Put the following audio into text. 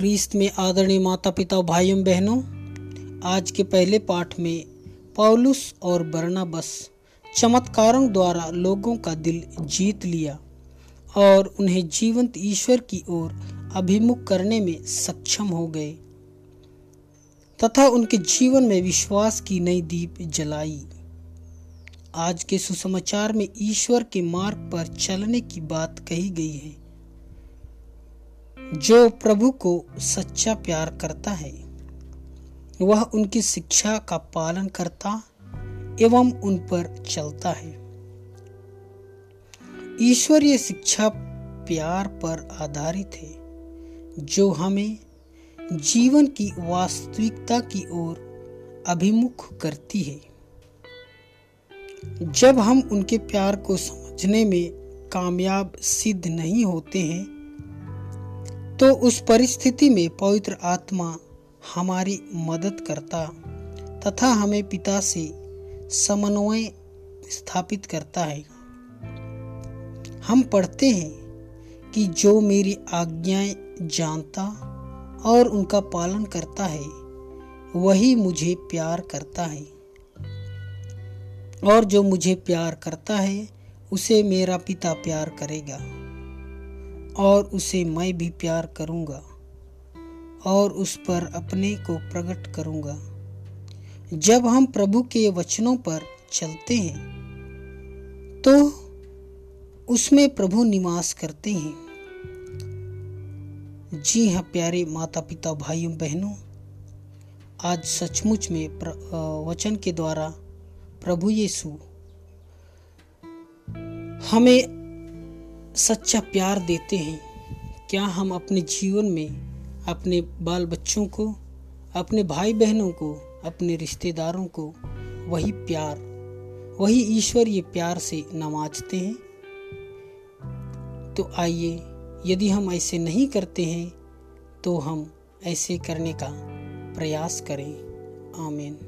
ख्रीस्त में आदरणीय माता पिता भाइयों, बहनों, आज के पहले पाठ में पौलुस और बरनाबस चमत्कारों द्वारा लोगों का दिल जीत लिया और उन्हें जीवंत ईश्वर की ओर अभिमुख करने में सक्षम हो गए तथा उनके जीवन में विश्वास की नई दीप जलाई। आज के सुसमाचार में ईश्वर के मार्ग पर चलने की बात कही गई है। जो प्रभु को सच्चा प्यार करता है, वह उनकी शिक्षा का पालन करता एवं उन पर चलता है। ईश्वरीय शिक्षा प्यार पर आधारित है, जो हमें जीवन की वास्तविकता की ओर अभिमुख करती है। जब हम उनके प्यार को समझने में कामयाब सिद्ध नहीं होते हैं तो उस परिस्थिति में पवित्र आत्मा हमारी मदद करता तथा हमें पिता से समन्वय स्थापित करता है। हम पढ़ते हैं कि जो मेरी आज्ञाएँ जानता और उनका पालन करता है, वही मुझे प्यार करता है। और जो मुझे प्यार करता है, उसे मेरा पिता प्यार करेगा। और उसे मैं भी प्यार करूँगा और उस पर अपने को प्रकट करूँगा। जब हम प्रभु के वचनों पर चलते हैं तो उसमें प्रभु निवास करते हैं। जी हाँ प्यारे माता पिता भाइयों, बहनों, आज सचमुच में वचन के द्वारा प्रभु यीशु हमें सच्चा प्यार देते हैं। क्या हम अपने जीवन में अपने बाल बच्चों को, अपने भाई बहनों को, अपने रिश्तेदारों को वही प्यार, वही ईश्वरीय प्यार से नवाजते हैं? तो आइए, यदि हम ऐसे नहीं करते हैं तो हम ऐसे करने का प्रयास करें। आमीन।